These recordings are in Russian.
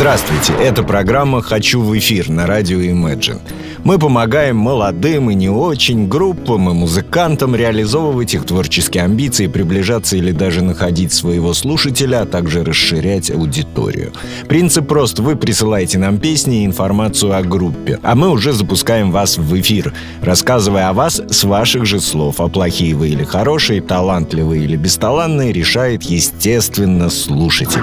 Здравствуйте, это программа «Хочу в эфир» на радио Imagine. Мы помогаем молодым и не очень группам и музыкантам реализовывать их творческие амбиции, приближаться или даже находить своего слушателя, а также расширять аудиторию. Принцип прост. Вы присылаете нам песни и информацию о группе, а мы уже запускаем вас в эфир, рассказывая о вас с ваших же слов. А плохие вы или хорошие, талантливые или бесталанные решает, естественно, слушатель.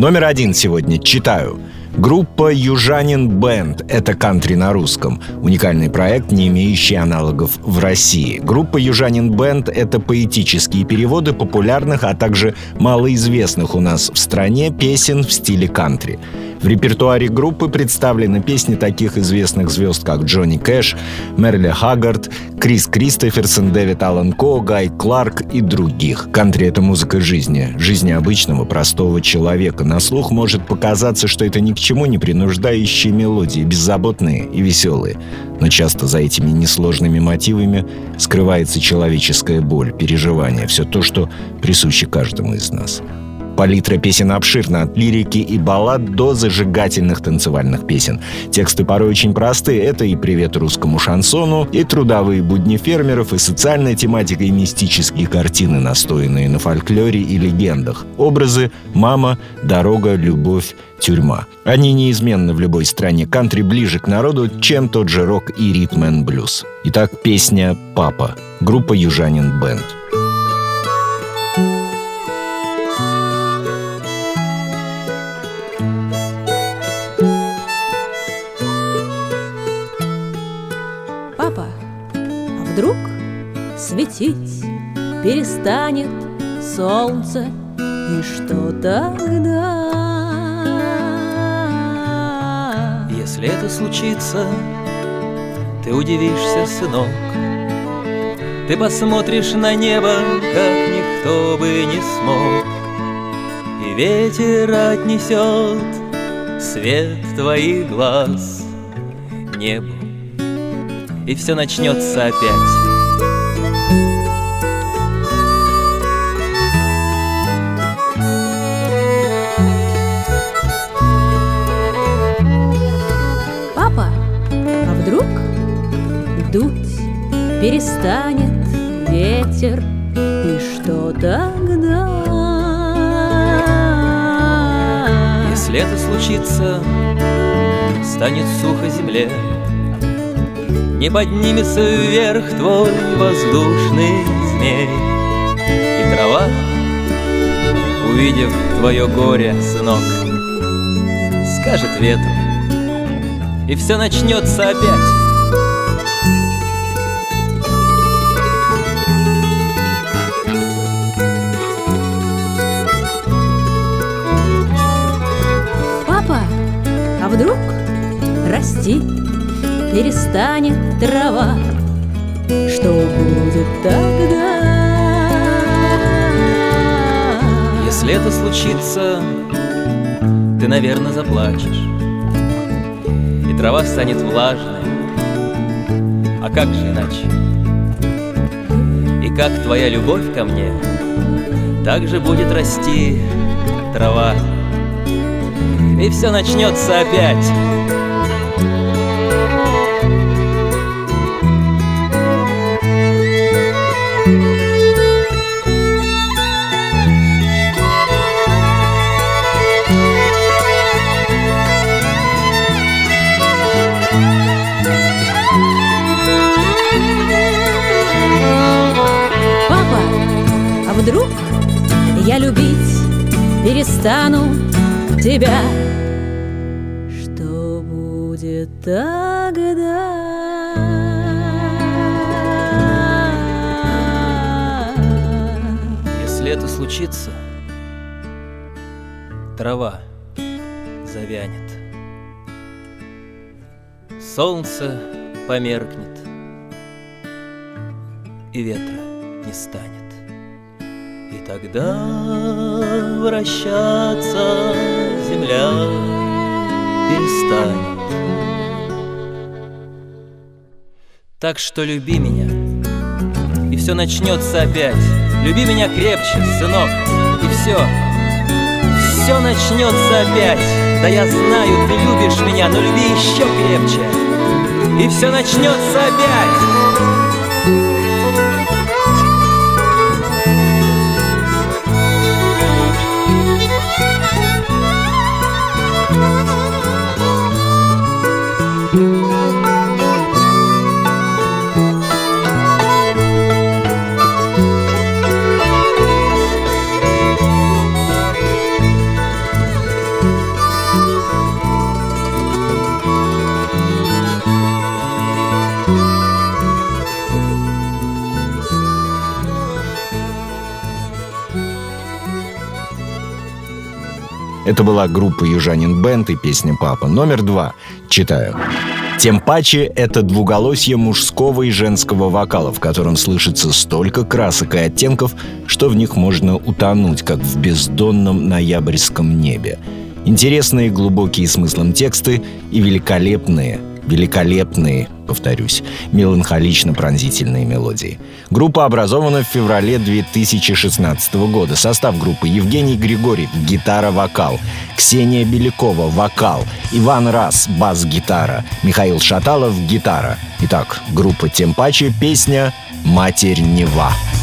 Номер один сегодня. Читаю. Группа «Южанин Бенд» — это кантри на русском. Уникальный проект, не имеющий аналогов в России. Группа «Южанин Бенд» — это поэтические переводы популярных, а также малоизвестных у нас в стране песен в стиле кантри. В репертуаре группы представлены песни таких известных звезд, как Джонни Кэш, Мерли Хаггард, Крис Кристоферсон, Дэвид Аллен Ко, Гай Кларк и других. Кантри — это музыка жизни, жизни обычного, простого человека. На слух может показаться, что это ни к чему не принуждающие мелодии, беззаботные и веселые. Но часто за этими несложными мотивами скрывается человеческая боль, переживание, все то, что присуще каждому из нас. Палитра песен обширна, от лирики и баллад до зажигательных танцевальных песен. Тексты порой очень простые. Это и привет русскому шансону, и трудовые будни фермеров, и социальная тематика, и мистические картины, настоянные на фольклоре и легендах. Образы «Мама», «Дорога», «Любовь», «Тюрьма». Они неизменны в любой стране. Кантри ближе к народу, чем тот же рок и ритм блюз. Итак, песня «Папа». Группа «Южанин Бенд». Вдруг светить перестанет солнце, и что тогда? Если это случится, ты удивишься, сынок. Ты посмотришь на небо, как никто бы не смог, И ветер отнесет свет твоих глаз небу и все начнется опять. Папа, а вдруг дуть перестанет ветер, и что тогда? Если это случится, станет сухо земле, не поднимется вверх твой воздушный змей. И трава, увидев твое горе, сынок Скажет ветру, и все начнется опять. Папа, а вдруг? Расти перестанет трава, что будет тогда? Если это случится, ты, наверное, заплачешь, и трава станет влажной. А как же иначе? И как твоя любовь ко мне, так же будет расти трава. И все начнется опять. Вдруг я любить перестану тебя, что будет тогда? Если это случится, трава завянет, солнце померкнет, и ветра не станет. И тогда вращаться земля перестанет. Так что люби меня, и все начнется опять. Люби меня крепче, сынок, и все, все начнется опять Да я знаю, ты любишь меня, но люби еще крепче И все начнется опять Это была группа «Южанин Бенд» и песня «Папа». Номер два. Читаю. Тем паче это двуголосье мужского и женского вокала, в котором слышится столько красок и оттенков, что в них можно утонуть, как в бездонном ноябрьском небе. Интересные глубокие смыслом тексты и великолепные, великолепные повторюсь, меланхолично-пронзительные мелодии. Группа образована в феврале 2016 года. Состав группы Евгений Григорьев – гитара-вокал, Ксения Белякова – вокал, Иван Раз – бас-гитара, Михаил Шаталов – гитара. Итак, группа тем паче, песня «Матерь Нева». была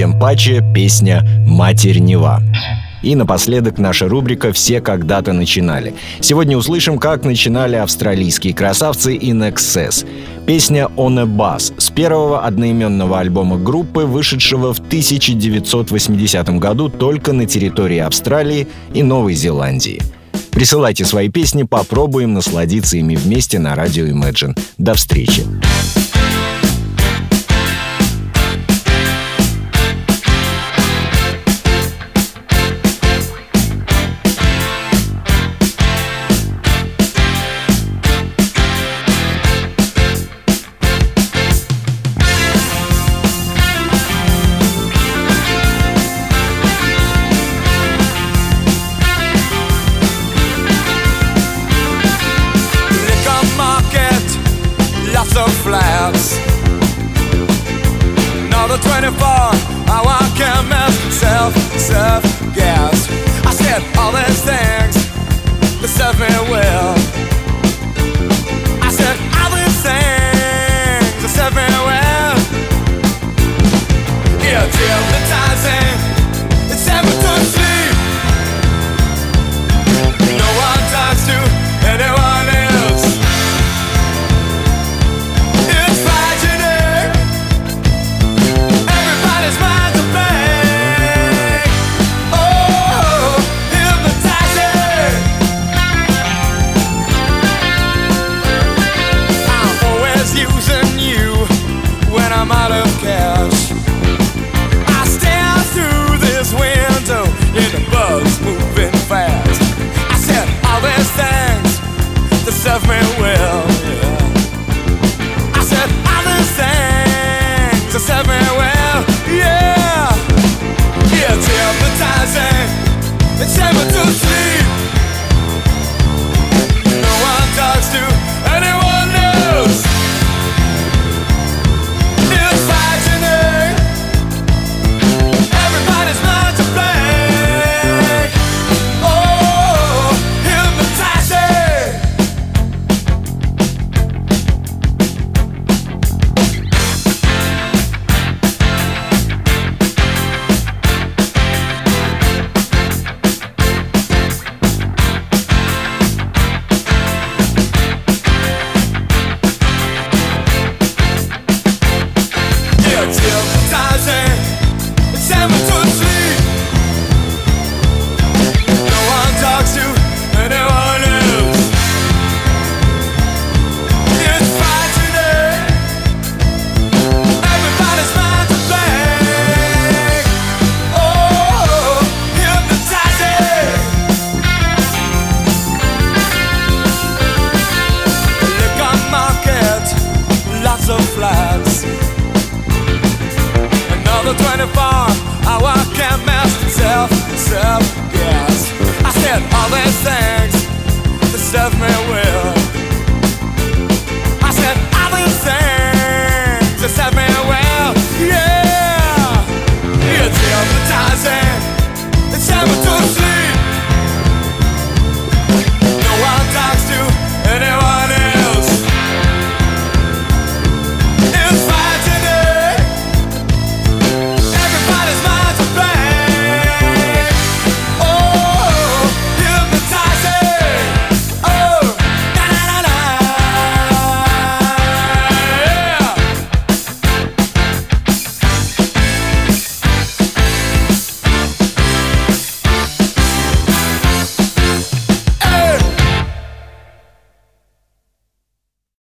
«Тем паче», песня «Матерь Нева». И напоследок наша рубрика «Все когда-то начинали». Сегодня услышим, как начинали австралийские красавцы In Excess. Песня «On a Bus» с первого одноименного альбома группы, вышедшего в 1980 году только на территории Австралии и Новой Зеландии. Присылайте свои песни, попробуем насладиться ими вместе на радио Imagine. До встречи! 24 I hour chemist, self, self, gas. I said all this trying to farm how I can master self, self, yes. I said all these things to stuff me with.